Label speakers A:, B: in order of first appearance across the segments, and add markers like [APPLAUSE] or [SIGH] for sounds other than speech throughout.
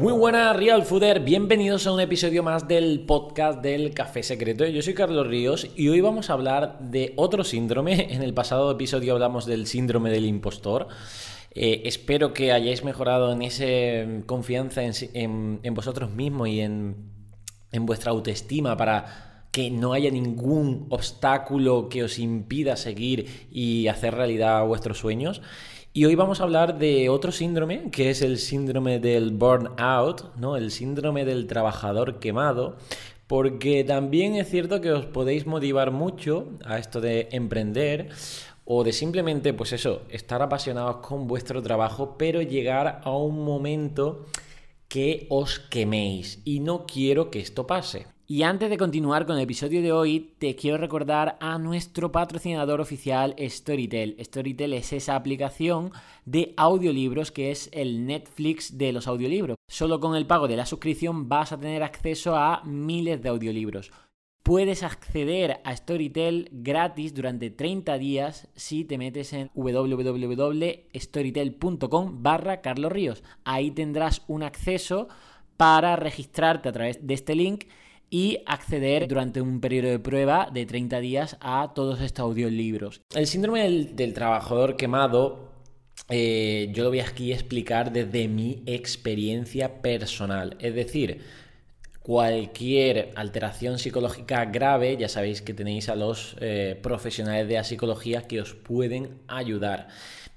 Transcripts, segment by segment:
A: Muy buenas Real Fooder, bienvenidos a un episodio más del podcast del Café Secreto. Yo soy Carlos Ríos y hoy vamos a hablar de otro síndrome. [LAUGHS] En el pasado episodio hablamos del síndrome del impostor. Eh, espero que hayáis mejorado en esa confianza en, vosotros mismos y en vuestra autoestima para que no haya ningún obstáculo que os impida seguir y hacer realidad vuestros sueños. Y hoy vamos a hablar de otro síndrome, que es el síndrome del burnout, ¿no? El síndrome del trabajador quemado, porque también es cierto que os podéis motivar mucho a esto de emprender o de simplemente, pues eso, estar apasionados con vuestro trabajo, pero llegar a un momento que os queméis. Y no quiero que esto pase. Y antes de continuar con el episodio de hoy, te quiero recordar a nuestro patrocinador oficial Storytel. Storytel es esa aplicación de audiolibros que es el Netflix de los audiolibros. Solo con el pago de la suscripción vas a tener acceso a miles de audiolibros. Puedes acceder a Storytel gratis durante 30 días si te metes en www.storytel.com barra Carlos Ríos. Ahí tendrás un acceso para registrarte a través de este link y acceder durante un periodo de prueba de 30 días a todos estos audiolibros. El síndrome del, trabajador quemado eh, yo lo voy aquí a explicar desde mi experiencia personal. Es decir, cualquier alteración psicológica grave, ya sabéis que tenéis a los eh, profesionales de la psicología que os pueden ayudar.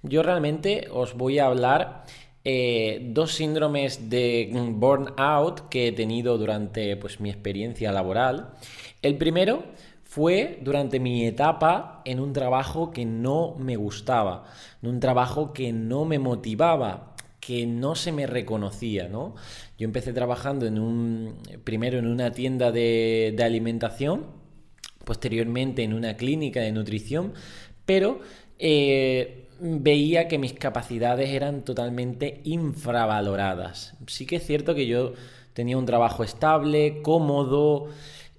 A: Yo realmente os voy a hablar eh, dos síndromes de burnout que he tenido durante pues, mi experiencia laboral. El primero fue durante mi etapa en un trabajo que no me gustaba, en un trabajo que no me motivaba, que no se me reconocía, ¿no? Yo empecé trabajando en un, primero en una tienda de, alimentación, posteriormente en una clínica de nutrición, pero eh, veía que mis capacidades eran totalmente infravaloradas. Sí que es cierto que yo tenía un trabajo estable, cómodo,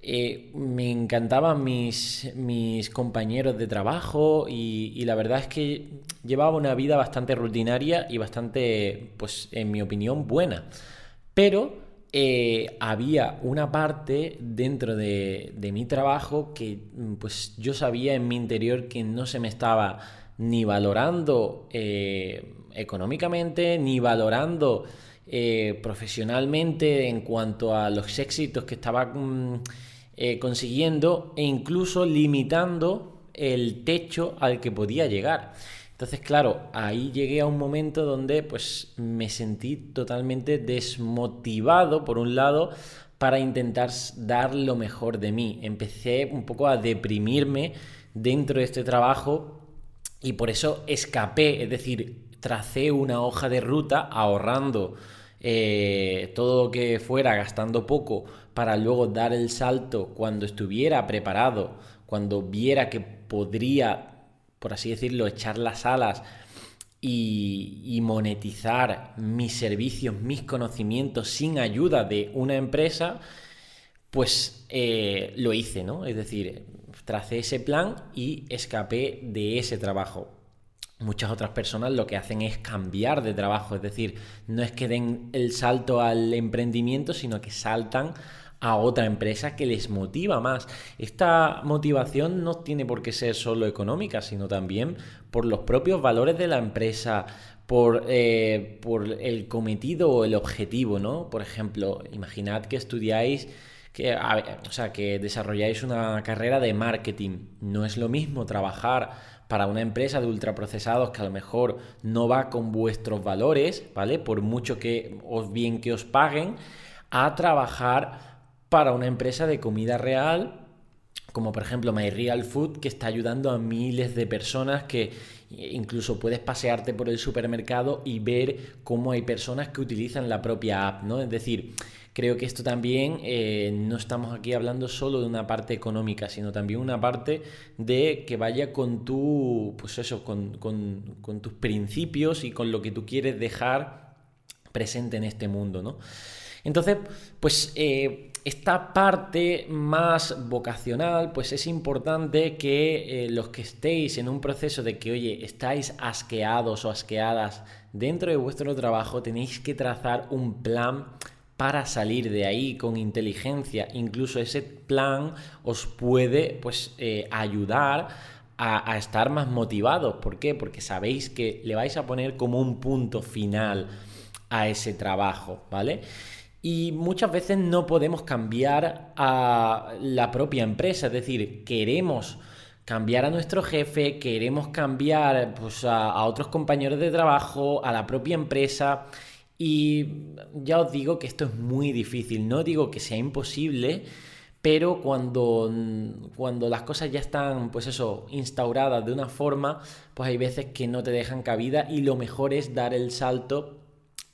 A: eh, me encantaban mis, mis, compañeros de trabajo y, la verdad es que llevaba una vida bastante rutinaria y bastante, pues en mi opinión, buena. Pero eh, había una parte dentro de, de mi trabajo que pues yo sabía en mi interior que no se me estaba ni valorando eh, económicamente, ni valorando eh, profesionalmente en cuanto a los éxitos que estaba mm, eh, consiguiendo e incluso limitando el techo al que podía llegar. Entonces, claro, ahí llegué a un momento donde pues me sentí totalmente desmotivado, por un lado, para intentar dar lo mejor de mí. Empecé un poco a deprimirme dentro de este trabajo y por eso escapé, es decir, tracé una hoja de ruta ahorrando eh, todo lo que fuera, gastando poco, para luego dar el salto cuando estuviera preparado, cuando viera que podría, por así decirlo, echar las alas y, monetizar mis servicios, mis conocimientos sin ayuda de una empresa, pues eh, lo hice, ¿no? Es decir, tracé ese plan y escapé de ese trabajo. Muchas otras personas lo que hacen es cambiar de trabajo, es decir, no es que den el salto al emprendimiento, sino que saltan a otra empresa que les motiva más. Esta motivación no tiene por qué ser solo económica, sino también por los propios valores de la empresa, por, eh, por el cometido o el objetivo, ¿no? Por ejemplo, imaginad que estudiáis que, o sea, que desarrolláis una carrera de marketing. No es lo mismo trabajar para una empresa de ultraprocesados que a lo mejor no va con vuestros valores, ¿vale? Por mucho que os bien que os paguen, a trabajar para una empresa de comida real como por ejemplo My Real Food, que está ayudando a miles de personas que incluso puedes pasearte por el supermercado y ver cómo hay personas que utilizan la propia app, ¿no? Es decir, creo que esto también eh, no estamos aquí hablando solo de una parte económica, sino también una parte de que vaya con tu, pues eso, con, tus principios y con lo que tú quieres dejar presente en este mundo, ¿no? Entonces, pues eh, esta parte más vocacional, pues es importante que eh, los que estéis en un proceso de que, oye, estáis asqueados o asqueadas dentro de vuestro trabajo, tenéis que trazar un plan para salir de ahí con inteligencia. Incluso ese plan os puede pues, eh, ayudar a, estar más motivados. ¿Por qué? Porque sabéis que le vais a poner como un punto final a ese trabajo, ¿vale? Y muchas veces no podemos cambiar a la propia empresa, es decir, queremos cambiar a nuestro jefe, queremos cambiar pues, a otros compañeros de trabajo, a la propia empresa. Y ya os digo que esto es muy difícil, no digo que sea imposible, pero cuando, cuando las cosas ya están, pues eso, instauradas de una forma, pues hay veces que no te dejan cabida y lo mejor es dar el salto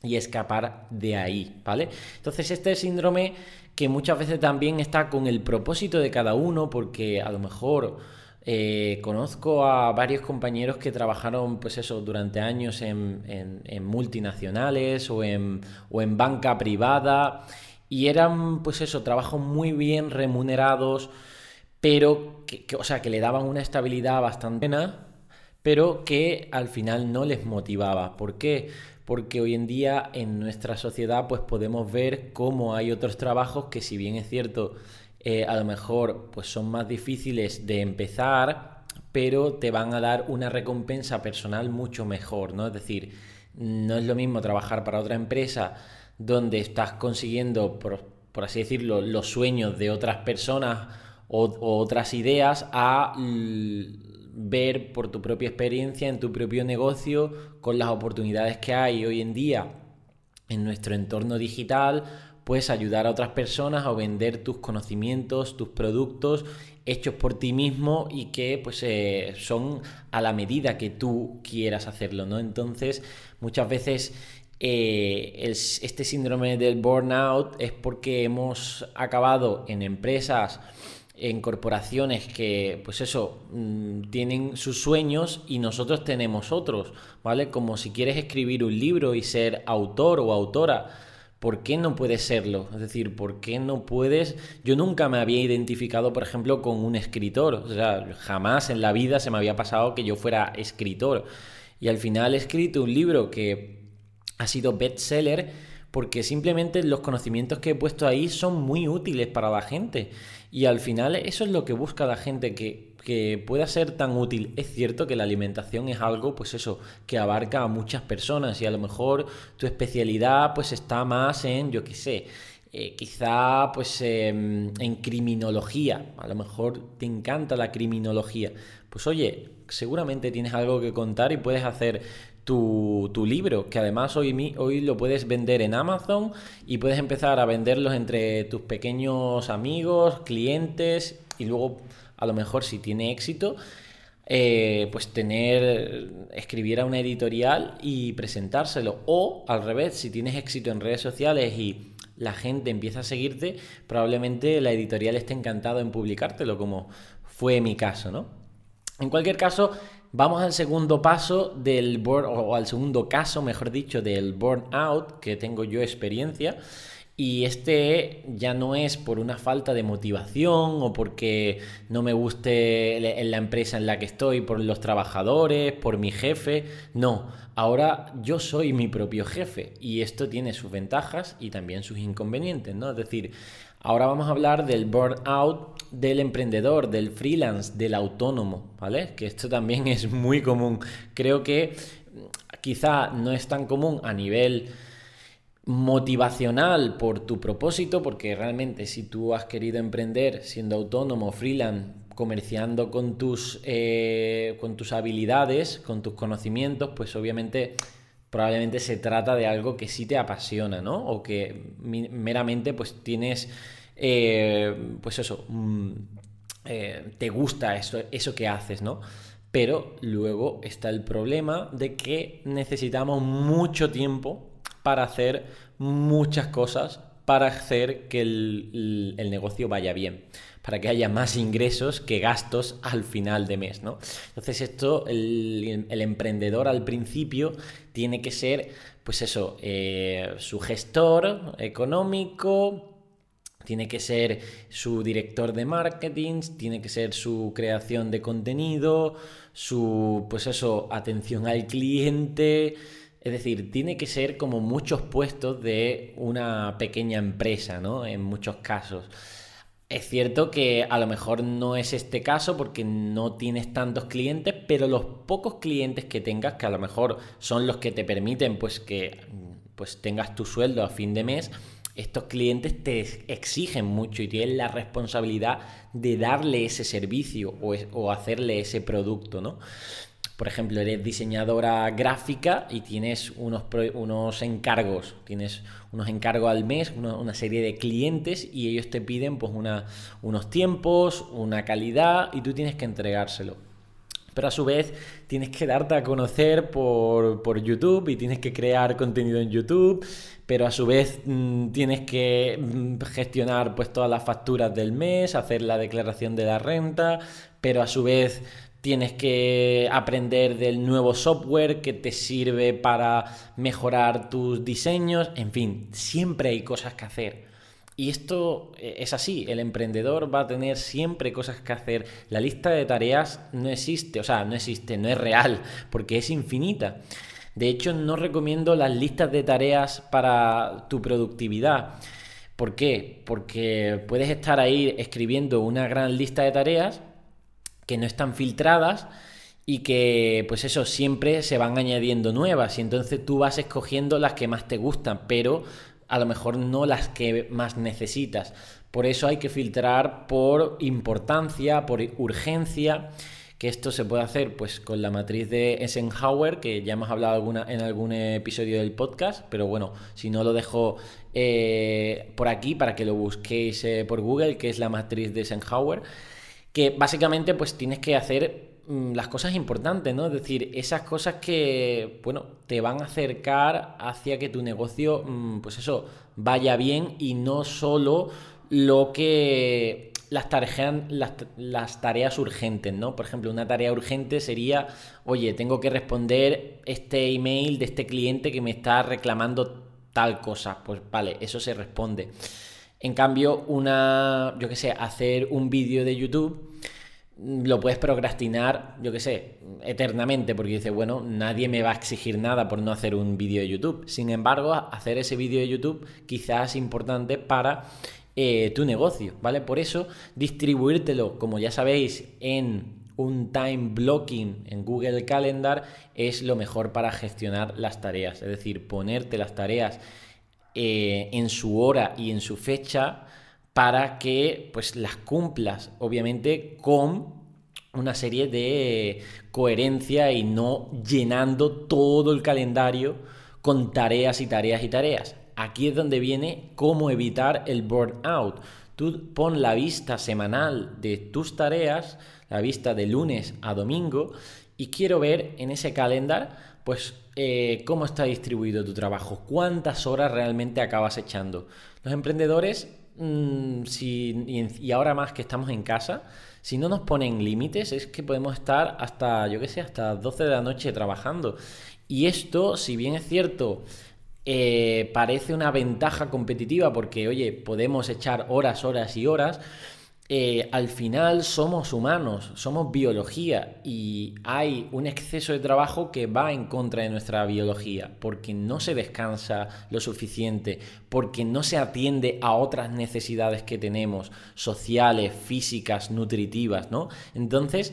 A: y escapar de ahí, ¿vale? Entonces este síndrome que muchas veces también está con el propósito de cada uno, porque a lo mejor eh, conozco a varios compañeros que trabajaron, pues eso, durante años en, multinacionales o en, o en banca privada y eran, pues eso, trabajos muy bien remunerados, pero que, o sea, que le daban una estabilidad bastante buena, pero que al final no les motivaba. ¿Por qué? porque hoy en día en nuestra sociedad pues podemos ver cómo hay otros trabajos que si bien es cierto eh, a lo mejor pues son más difíciles de empezar pero te van a dar una recompensa personal mucho mejor, ¿no? Es decir, no es lo mismo trabajar para otra empresa donde estás consiguiendo, por, así decirlo, los sueños de otras personas o otras ideas a ver por tu propia experiencia en tu propio negocio con las oportunidades que hay hoy en día en nuestro entorno digital, puedes ayudar a otras personas a vender tus conocimientos, tus productos hechos por ti mismo y que pues eh, son a la medida que tú quieras hacerlo, ¿no? Entonces, muchas veces eh, este síndrome del burnout es porque hemos acabado en empresas en corporaciones que, pues eso, mm, tienen sus sueños y nosotros tenemos otros, ¿vale? Como si quieres escribir un libro y ser autor o autora, ¿por qué no puedes serlo? Es decir, ¿por qué no puedes? Yo nunca me había identificado, por ejemplo, con un escritor, o sea, jamás en la vida se me había pasado que yo fuera escritor. Y al final he escrito un libro que ha sido bestseller porque simplemente los conocimientos que he puesto ahí son muy útiles para la gente. Y al final eso es lo que busca la gente, que, que pueda ser tan útil. Es cierto que la alimentación es algo, pues eso, que abarca a muchas personas y a lo mejor tu especialidad pues está más en, yo qué sé, eh, quizá pues em, en criminología, a lo mejor te encanta la criminología, pues oye, seguramente tienes algo que contar y puedes hacer tu, libro, que además hoy, hoy lo puedes vender en Amazon y puedes empezar a venderlos entre tus pequeños amigos, clientes y luego a lo mejor si tiene éxito, eh, pues tener, escribir a una editorial y presentárselo. O al revés, si tienes éxito en redes sociales y la gente empieza a seguirte, probablemente la editorial esté encantado en publicártelo, como fue mi caso, ¿no? En cualquier caso, Vamos al segundo paso del burn, o al segundo caso, mejor dicho, del burnout, que tengo yo experiencia. Y este ya no es por una falta de motivación o porque no me guste en la empresa en la que estoy, por los trabajadores, por mi jefe. No, ahora yo soy mi propio jefe y esto tiene sus ventajas y también sus inconvenientes, ¿no? Es decir, Ahora vamos a hablar del burnout del emprendedor, del freelance, del autónomo, ¿vale? Que esto también [LAUGHS] es muy común. Creo que quizá no es tan común a nivel motivacional por tu propósito, porque realmente si tú has querido emprender siendo autónomo, freelance, comerciando con tus, eh, con tus habilidades, con tus conocimientos, pues obviamente probablemente se trata de algo que sí te apasiona, ¿no? O que meramente pues tienes, eh, pues eso, mm, eh, te gusta eso, eso que haces, ¿no? Pero luego está el problema de que necesitamos mucho tiempo para hacer muchas cosas para hacer que el, negocio vaya bien, para que haya más ingresos que gastos al final de mes, ¿no? Entonces esto, el, emprendedor al principio tiene que ser, pues eso, eh, su gestor económico, tiene que ser su director de marketing, tiene que ser su creación de contenido, su, pues eso, atención al cliente. Es decir, tiene que ser como muchos puestos de una pequeña empresa, ¿no? En muchos casos. Es cierto que a lo mejor no es este caso porque no tienes tantos clientes, pero los pocos clientes que tengas, que a lo mejor son los que te permiten pues que pues tengas tu sueldo a fin de mes, estos clientes te exigen mucho y tienen la responsabilidad de darle ese servicio o, hacerle ese producto, ¿no? Por ejemplo, eres diseñadora gráfica y tienes unos, unos encargos, tienes unos encargos al mes, una, serie de clientes y ellos te piden pues unos tiempos, una calidad y tú tienes que entregárselo. Pero a su vez tienes que darte a conocer por, por YouTube y tienes que crear contenido en YouTube, pero a su vez mm, tienes que mm, gestionar pues todas las facturas del mes, hacer la declaración de la renta, pero a su vez tienes que aprender del nuevo software que te sirve para mejorar tus diseños, en fin, siempre hay cosas que hacer. Y esto eh, es así, el emprendedor va a tener siempre cosas que hacer. La lista de tareas no existe, o sea, no existe, no es real, porque es infinita. De hecho, no recomiendo las listas de tareas para tu productividad. ¿Por qué? Porque puedes estar ahí escribiendo una gran lista de tareas que no están filtradas y que pues eso siempre se van añadiendo nuevas y entonces tú vas escogiendo las que más te gustan, pero a lo mejor no las que más necesitas. Por eso hay que filtrar por importancia, por urgencia, que esto se puede hacer pues con la matriz de Eisenhower, que ya hemos hablado alguna, en algún episodio del podcast, pero bueno, si no lo dejo eh, por aquí para que lo busquéis eh, por Google, que es la matriz de Eisenhower que básicamente pues tienes que hacer mm, las cosas importantes, ¿no? Es decir, esas cosas que, bueno, te van a acercar hacia que tu negocio, mm, pues eso, vaya bien y no solo lo que las tareas, las, tareas urgentes, ¿no? Por ejemplo, una tarea urgente sería, oye, tengo que responder este email de este cliente que me está reclamando tal cosa. Pues vale, eso se responde. En cambio, una, yo qué sé, hacer un vídeo de YouTube mm, lo puedes procrastinar, yo qué sé, eternamente, porque dices, bueno, nadie me va a exigir nada por no hacer un vídeo de YouTube. Sin embargo, hacer ese vídeo de YouTube quizás es importante para eh, tu negocio, ¿vale? Por eso, distribuírtelo, como ya sabéis, en un time blocking en Google Calendar es lo mejor para gestionar las tareas. Es decir, ponerte las tareas eh, en su hora y en su fecha para que pues las cumplas, obviamente con una serie de coherencia y no llenando todo el calendario con tareas y tareas y tareas. Aquí es donde viene cómo evitar el burnout. Tú pon la vista semanal de tus tareas, la vista de lunes a domingo, y quiero ver en ese calendario pues eh, cómo está distribuido tu trabajo, cuántas horas realmente acabas echando. Los emprendedores, mm, y, ahora más que estamos en casa, si no nos ponen límites, es que podemos estar hasta, yo qué sé, hasta 12 de la noche trabajando. Y esto, si bien es cierto, eh, parece una ventaja competitiva porque, oye, podemos echar horas, horas y horas, eh, al final somos humanos, somos biología y hay un exceso de trabajo que va en contra de nuestra biología porque no se descansa lo suficiente, porque no se atiende a otras necesidades que tenemos, sociales, físicas, nutritivas, ¿no? Entonces,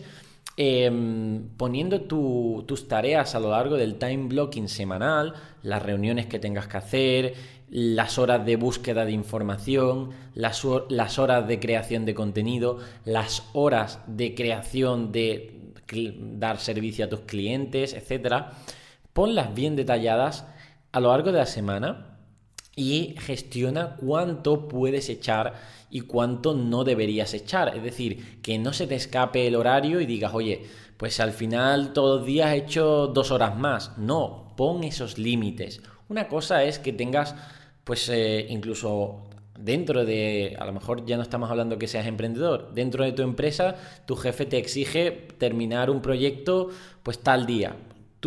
A: em, poniendo tus tareas a lo largo del time blocking semanal, las reuniones que tengas que hacer, las horas de búsqueda de información, las, horas de creación de contenido, las horas de creación de dar servicio a tus clientes, etc. Ponlas bien detalladas a lo largo de la semana y gestiona cuánto puedes echar y cuánto no deberías echar. Es decir, que no se te escape el horario y digas, oye, pues al final todos los días he hecho dos horas más. No, pon esos límites. Una cosa es que tengas pues eh, incluso dentro de, a lo mejor ya no estamos hablando que seas emprendedor, dentro de tu empresa tu jefe te exige terminar un proyecto pues tal día.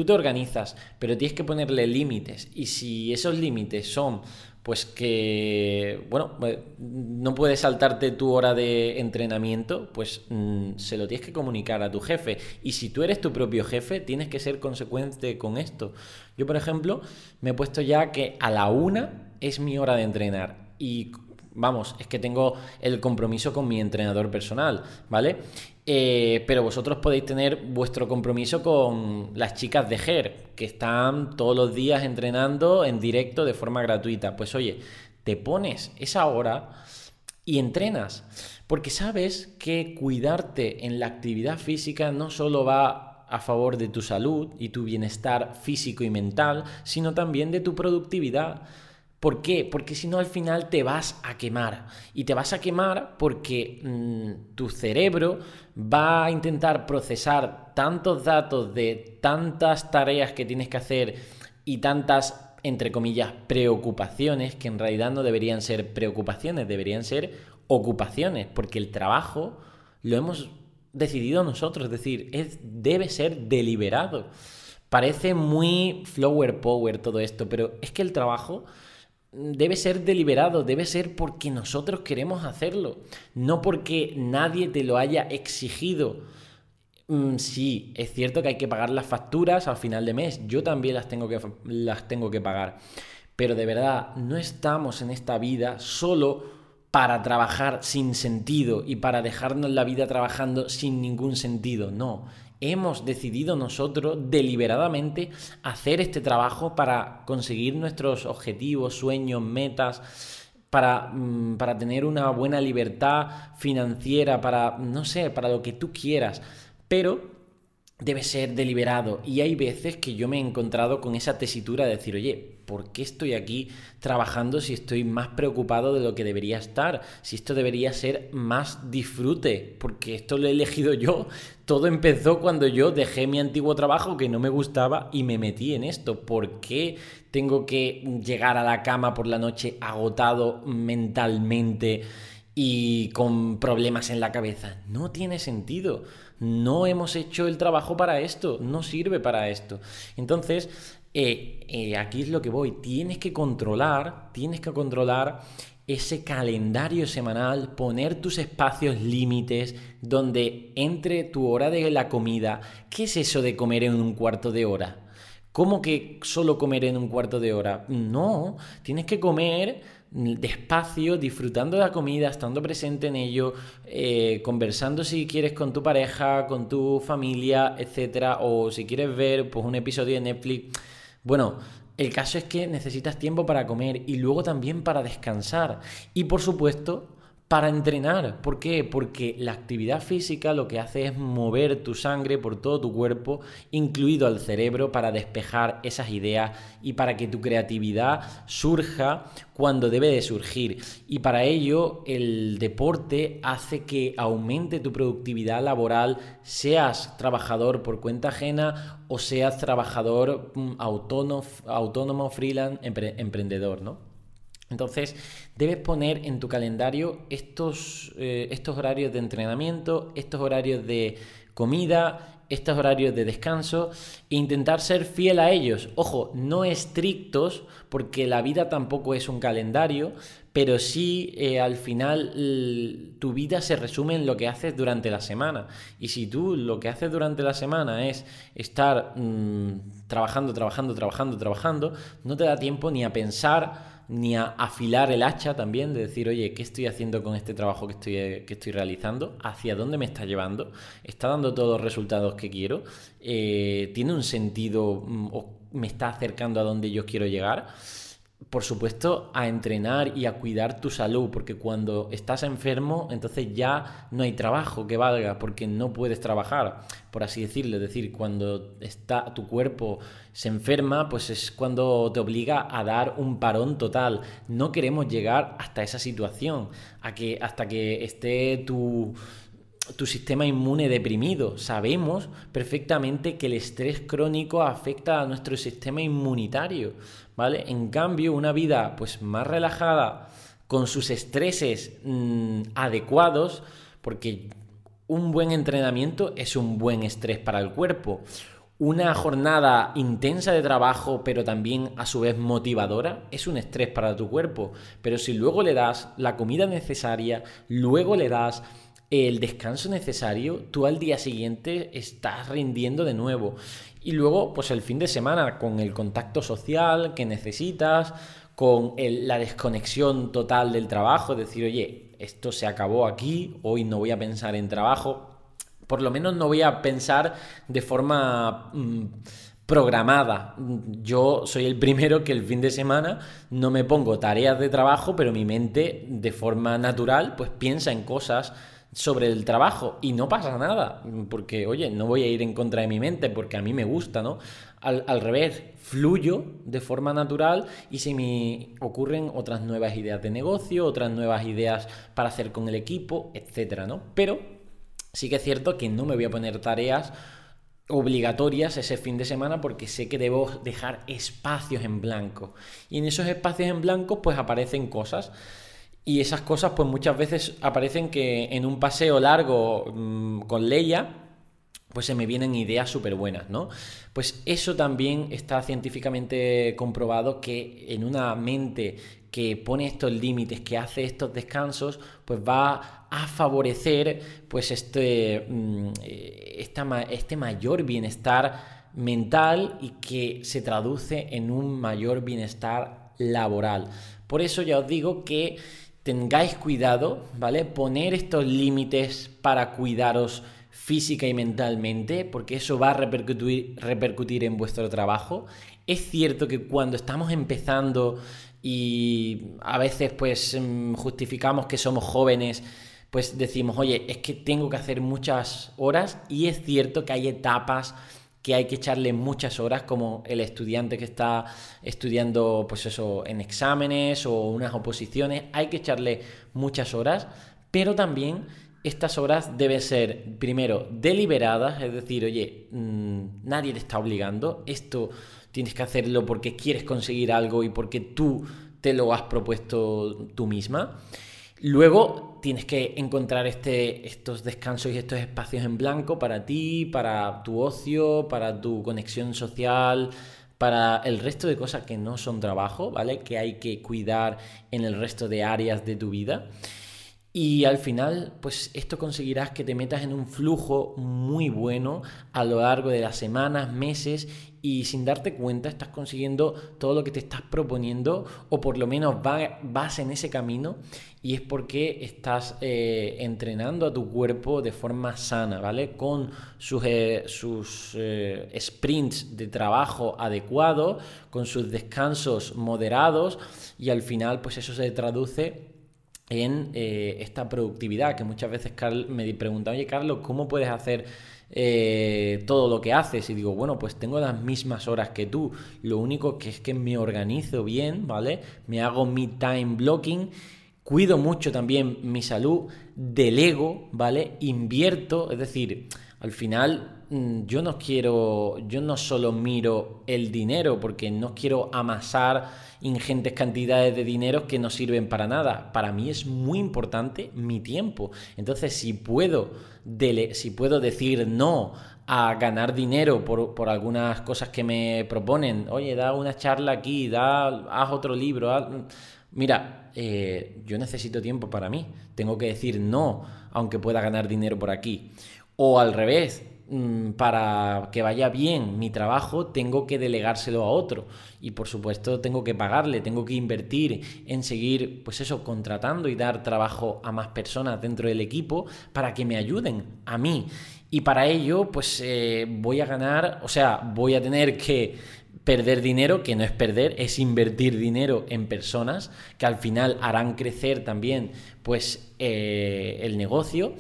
A: Tú te organizas, pero tienes que ponerle límites y si esos límites son pues que, bueno, eh, no puedes saltarte tu hora de entrenamiento, pues mm, se lo tienes que comunicar a tu jefe. Y si tú eres tu propio jefe, tienes que ser consecuente con esto. Yo, por ejemplo, me he puesto ya que a la una es mi hora de entrenar. Y vamos, es que tengo el compromiso con mi entrenador personal, ¿vale? Eh, pero vosotros podéis tener vuestro compromiso con las chicas de GER, que están todos los días entrenando en directo de forma gratuita. Pues oye, te pones esa hora y entrenas, porque sabes que cuidarte en la actividad física no solo va a favor de tu salud y tu bienestar físico y mental, sino también de tu productividad. ¿Por qué? Porque si no al final te vas a quemar. Y te vas a quemar porque mm, tu cerebro va a intentar procesar tantos datos de tantas tareas que tienes que hacer y tantas, entre comillas, preocupaciones, que en realidad no deberían ser preocupaciones, deberían ser ocupaciones, porque el trabajo lo hemos decidido nosotros, es decir, es, debe ser deliberado. Parece muy flower power todo esto, pero es que el trabajo debe ser deliberado, debe ser porque nosotros queremos hacerlo, no porque nadie te lo haya exigido. Mm, sí, es cierto que hay que pagar las facturas al final de mes, yo también las tengo que, las tengo que pagar, pero de verdad no estamos en esta vida solo para trabajar sin sentido y para dejarnos la vida trabajando sin ningún sentido, no, hemos decidido nosotros deliberadamente hacer este trabajo para conseguir nuestros objetivos, sueños, metas, para, mm, para, tener una buena libertad financiera, para, no sé, para lo que tú quieras. Pero debe ser deliberado. Y hay veces que yo me he encontrado con esa tesitura de decir, oye, ¿por qué estoy aquí trabajando si estoy más preocupado de lo que debería estar? Si esto debería ser más disfrute, porque esto lo he elegido yo. Todo empezó cuando yo dejé mi antiguo trabajo que no me gustaba y me metí en esto. ¿Por qué tengo que llegar a la cama por la noche agotado mentalmente? y con problemas en la cabeza. No tiene sentido. No hemos hecho el trabajo para esto. No sirve para esto. Entonces, eh, eh, aquí es lo que voy. Tienes que controlar, tienes que controlar ese calendario semanal, poner tus espacios límites donde entre tu hora de la comida. ¿Qué es eso de comer en un cuarto de hora? ¿Cómo que solo comer en un cuarto de hora? No, tienes que comer despacio, disfrutando de la comida, estando presente en ello, eh, conversando si quieres con tu pareja, con tu familia, etcétera, o si quieres ver pues un episodio de Netflix. Bueno, el caso es que necesitas tiempo para comer y luego también para descansar. Y por supuesto, para entrenar. ¿Por qué? Porque la actividad física lo que hace es mover tu sangre por todo tu cuerpo, incluido al cerebro, para despejar esas ideas y para que tu creatividad surja cuando debe de surgir. Y para ello el deporte hace que aumente tu productividad laboral, seas trabajador por cuenta ajena o seas trabajador mm, autónomo, autónomo freelance, emprendedor, ¿no? Entonces, debes poner en tu calendario estos, eh, estos horarios de entrenamiento, estos horarios de comida, estos horarios de descanso e intentar ser fiel a ellos. Ojo, no estrictos, porque la vida tampoco es un calendario, pero sí eh, al final tu vida se resume en lo que haces durante la semana. Y si tú lo que haces durante la semana es estar mm, trabajando, trabajando, trabajando, trabajando, no te da tiempo ni a pensar ni a afilar el hacha también, de decir, oye, ¿qué estoy haciendo con este trabajo que estoy, que estoy realizando? ¿Hacia dónde me está llevando? ¿Está dando todos los resultados que quiero? Eh, ¿Tiene un sentido mm, o me está acercando a donde yo quiero llegar? Por supuesto, a entrenar y a cuidar tu salud, porque cuando estás enfermo, entonces ya no hay trabajo que valga, porque no puedes trabajar, por así decirlo. Es decir, cuando está, tu cuerpo se enferma, pues es cuando te obliga a dar un parón total. No queremos llegar hasta esa situación, a que, hasta que esté tu, tu sistema inmune deprimido. Sabemos perfectamente que el estrés crónico afecta a nuestro sistema inmunitario, ¿vale? En cambio, una vida pues más relajada, con sus estreses mm, adecuados, porque un buen entrenamiento es un buen estrés para el cuerpo. una jornada intensa de trabajo, pero también a su vez motivadora, es un estrés para tu cuerpo. Pero si luego le das la comida necesaria, luego le das el descanso necesario, tú al día siguiente estás rindiendo de nuevo. Y luego, pues el fin de semana, con el contacto social que necesitas, con la desconexión total del trabajo, decir, oye, esto se acabó aquí, hoy no voy a pensar en trabajo, por lo menos no voy a pensar de forma mm, programada. Yo soy el primero que el fin de semana no me pongo tareas de trabajo, pero mi mente de forma natural pues piensa en cosas sobre el trabajo y no pasa nada, porque oye, no voy a ir en contra de mi mente porque a mí me gusta, ¿no? Al, al, revés, fluyo de forma natural y se me ocurren otras nuevas ideas de negocio, otras nuevas ideas para hacer con el equipo, etcétera, ¿no? Pero Sí que es cierto que no me voy a poner tareas obligatorias ese fin de semana porque sé que debo dejar espacios en blanco. Y en esos espacios en blanco pues aparecen cosas. Y esas cosas pues muchas veces aparecen que en un paseo largo mm, con Leia pues se me vienen ideas súper buenas, ¿no? Pues eso también está científicamente comprobado que en una mente que pone estos límites, que hace estos descansos, pues va a favorecer pues este, mm, eh, este mayor bienestar mental y que se traduce en un mayor bienestar laboral. Por eso ya os digo que tengáis cuidado, ¿vale? Poner estos límites para cuidaros física y mentalmente, porque eso va a repercutir, repercutir en vuestro trabajo. Es cierto que cuando estamos empezando y a veces pues mm, justificamos que somos jóvenes, pues decimos, oye, es que tengo que hacer muchas horas y es cierto que hay etapas que hay que echarle muchas horas, como el estudiante que está estudiando, pues eso, en exámenes o unas oposiciones, hay que echarle muchas horas, pero también estas horas deben ser, primero, deliberadas, es decir, oye, mm, nadie te está obligando, esto tienes que hacerlo porque quieres conseguir algo y porque tú te lo has propuesto tú misma. Luego tienes que encontrar este, estos descansos y estos espacios en blanco para ti, para tu ocio, para tu conexión social, para el resto de cosas que no son trabajo, ¿vale? Que hay que cuidar en el resto de áreas de tu vida. Y al final, pues esto conseguirás que te metas en un flujo muy bueno a lo largo de las semanas, meses y sin darte cuenta estás consiguiendo todo lo que te estás proponiendo o por lo menos vas en ese camino y es porque estás eh, entrenando a tu cuerpo de forma sana, ¿vale? Con sus, eh, sus eh, sprints de trabajo adecuados, con sus descansos moderados y al final pues eso se traduce en esta productividad que muchas veces Carl me pregunta, oye Carlos, ¿cómo puedes hacer todo lo que haces y digo, bueno, pues tengo las mismas horas que tú, lo único que es que me organizo bien, ¿vale? Me hago mi time blocking cuido mucho también mi salud, delego, ¿vale? Invierto, es decir, al final mm, yo no quiero, yo no solo miro el dinero, porque no quiero amasar ingentes cantidades de dinero que no sirven para nada. Para mí es muy importante mi tiempo. Entonces, si puedo, si puedo decir no a ganar dinero por, por, algunas cosas que me proponen, oye, da una charla aquí, da, haz otro libro, mira, eh, yo necesito tiempo para mí, tengo que decir no, aunque pueda ganar dinero por aquí. O al revés, mm, para que vaya bien mi trabajo, tengo que delegárselo a otro. Y por supuesto, tengo que pagarle, tengo que invertir en seguir, pues eso, contratando y dar trabajo a más personas dentro del equipo para que me ayuden a mí. Y para ello, pues eh, voy a ganar, o sea, voy a tener que perder dinero, que no es perder, es invertir dinero en personas que al final harán crecer también pues eh, el negocio,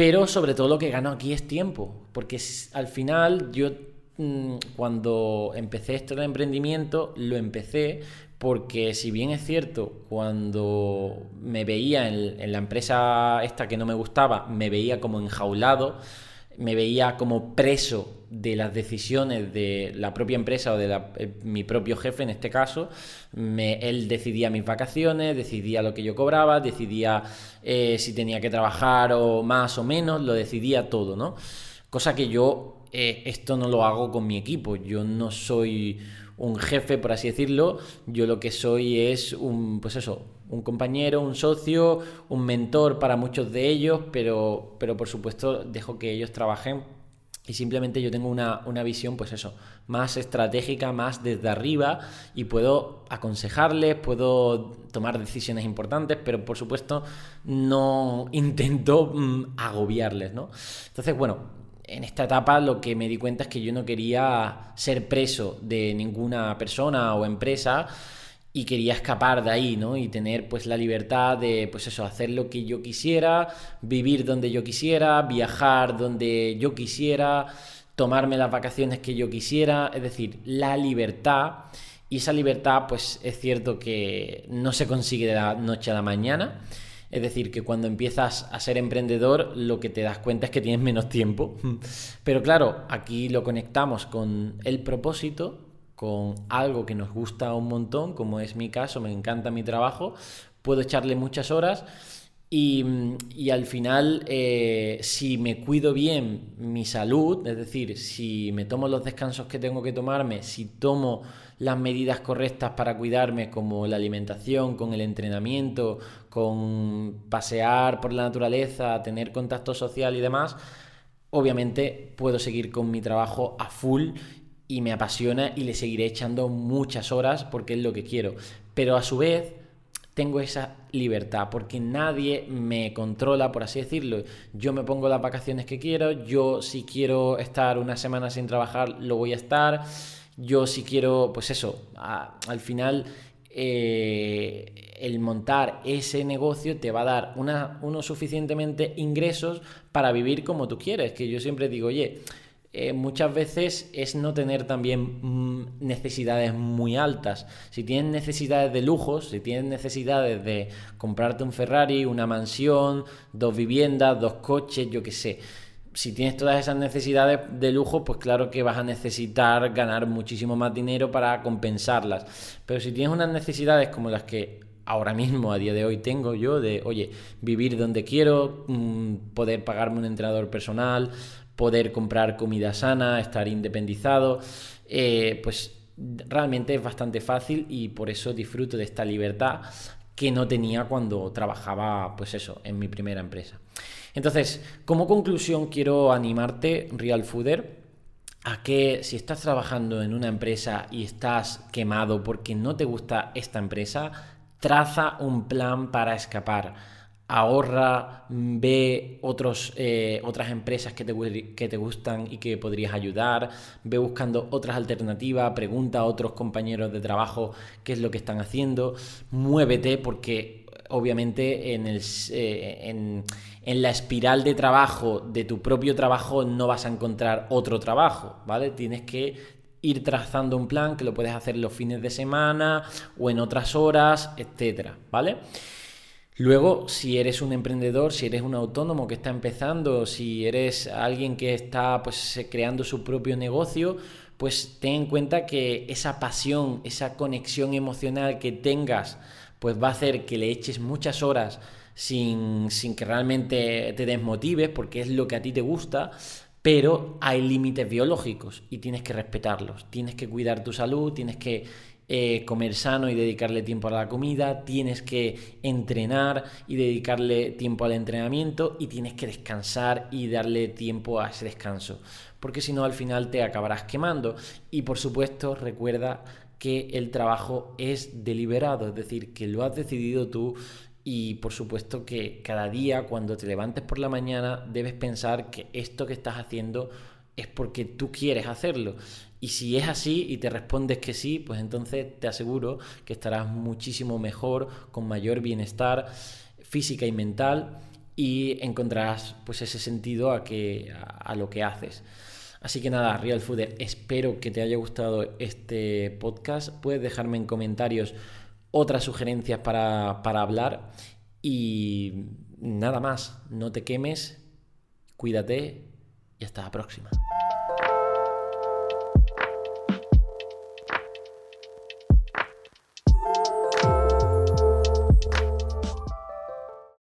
A: pero sobre todo lo que gano aquí es tiempo, porque al final yo mm, cuando empecé esto del emprendimiento lo empecé porque si bien es cierto, cuando me veía en, en la empresa esta que no me gustaba, me veía como enjaulado, me veía como preso de las decisiones de la propia empresa o de eh, mi propio jefe en este caso. él decidía mis vacaciones, decidía lo que yo cobraba, decidía eh, si tenía que trabajar o más o menos, lo decidía todo, ¿no? Cosa que yo eh, esto no lo hago con mi equipo. Yo no soy un jefe, por así decirlo. Yo lo que soy es un, pues eso, un compañero, un socio, un mentor para muchos de ellos, pero, pero por supuesto dejo que ellos trabajen y simplemente yo tengo una, una, visión, pues eso, más estratégica, más desde arriba y puedo aconsejarles, puedo tomar decisiones importantes, pero por supuesto no [LAUGHS] intento mm, agobiarles, ¿no? Entonces, bueno, en esta etapa lo que me di cuenta es que yo no quería ser preso de ninguna persona o empresa y quería escapar de ahí, ¿no? Y tener pues la libertad de pues eso, hacer lo que yo quisiera, vivir donde yo quisiera, viajar donde yo quisiera, tomarme las vacaciones que yo quisiera, es decir, la libertad y esa libertad pues es cierto que no se consigue de la noche a la mañana es decir, que cuando empiezas a ser emprendedor lo que te das cuenta es que tienes menos tiempo. [LAUGHS] Pero claro, aquí lo conectamos con el propósito, con algo que nos gusta un montón, como es mi caso, me encanta mi trabajo, puedo echarle muchas horas y, al final, eh, si me cuido bien mi salud, es decir, si me tomo los descansos que tengo que tomarme, si tomo las medidas correctas para cuidarme, como la alimentación, con el entrenamiento, con pasear por la naturaleza, tener contacto social y demás, obviamente puedo seguir con mi trabajo a full y me apasiona y le seguiré echando muchas horas porque es lo que quiero. Pero a su vez tengo esa libertad, porque nadie me controla, por así decirlo. Yo me pongo las vacaciones que quiero, yo si quiero estar una semana sin trabajar, lo voy a estar. Yo si quiero, pues eso, al final eh, el montar ese negocio te va a dar unos suficientemente ingresos para vivir como tú quieres. Que yo siempre digo, oye, eh, muchas veces es no tener también mm, necesidades muy altas. Si tienes necesidades de lujos, si tienes necesidades de comprarte un Ferrari, una mansión, dos viviendas, dos coches, yo qué sé. Si tienes todas esas necesidades de lujo, pues claro que vas a necesitar ganar muchísimo más dinero para compensarlas. Pero si tienes unas necesidades como las que ahora mismo, a día de hoy, tengo yo de, oye, vivir donde quiero, mm, poder pagarme un entrenador personal, poder comprar comida sana, estar independizado, eh, pues realmente es bastante fácil y por eso disfruto de esta libertad que no tenía cuando trabajaba, pues eso, en mi primera empresa. Entonces, como conclusión, quiero animarte, Real Fooder, a que si estás trabajando en una empresa y estás quemado porque no te gusta esta empresa, traza un plan para escapar ahorra, ve otros, eh, otras empresas que te, que te gustan y que podrías ayudar, ve buscando otras alternativas, pregunta a otros compañeros de trabajo qué es lo que están haciendo, muévete porque obviamente en, el, eh, en, en, la espiral de trabajo de tu propio trabajo no vas a encontrar otro trabajo, ¿vale? Tienes que ir trazando un plan que lo puedes hacer los fines de semana o en otras horas, etcétera, ¿vale? Luego, si eres un emprendedor, si eres un autónomo que está empezando, si eres alguien que está pues, creando su propio negocio, pues ten en cuenta que esa pasión, esa conexión emocional que tengas, pues va a hacer que le eches muchas horas sin, sin que realmente te desmotives, porque es lo que a ti te gusta, pero hay límites biológicos y tienes que respetarlos. Tienes que cuidar tu salud, tienes que eh, comer sano y dedicarle tiempo a la comida, tienes que entrenar y dedicarle tiempo al entrenamiento y tienes que descansar y darle tiempo a ese descanso, porque si no al final te acabarás quemando y por supuesto recuerda que el trabajo es deliberado, es decir, que lo has decidido tú y por supuesto que cada día cuando te levantes por la mañana debes pensar que esto que estás haciendo es porque tú quieres hacerlo. Y si es así y te respondes que sí, pues entonces te aseguro que estarás muchísimo mejor, con mayor bienestar física y mental y encontrarás pues ese sentido a, que, a, lo que haces. Así que nada, Real Fooder, espero que te haya gustado este podcast. Puedes dejarme en comentarios otras sugerencias para, para hablar y nada más, no te quemes, cuídate y hasta la próxima.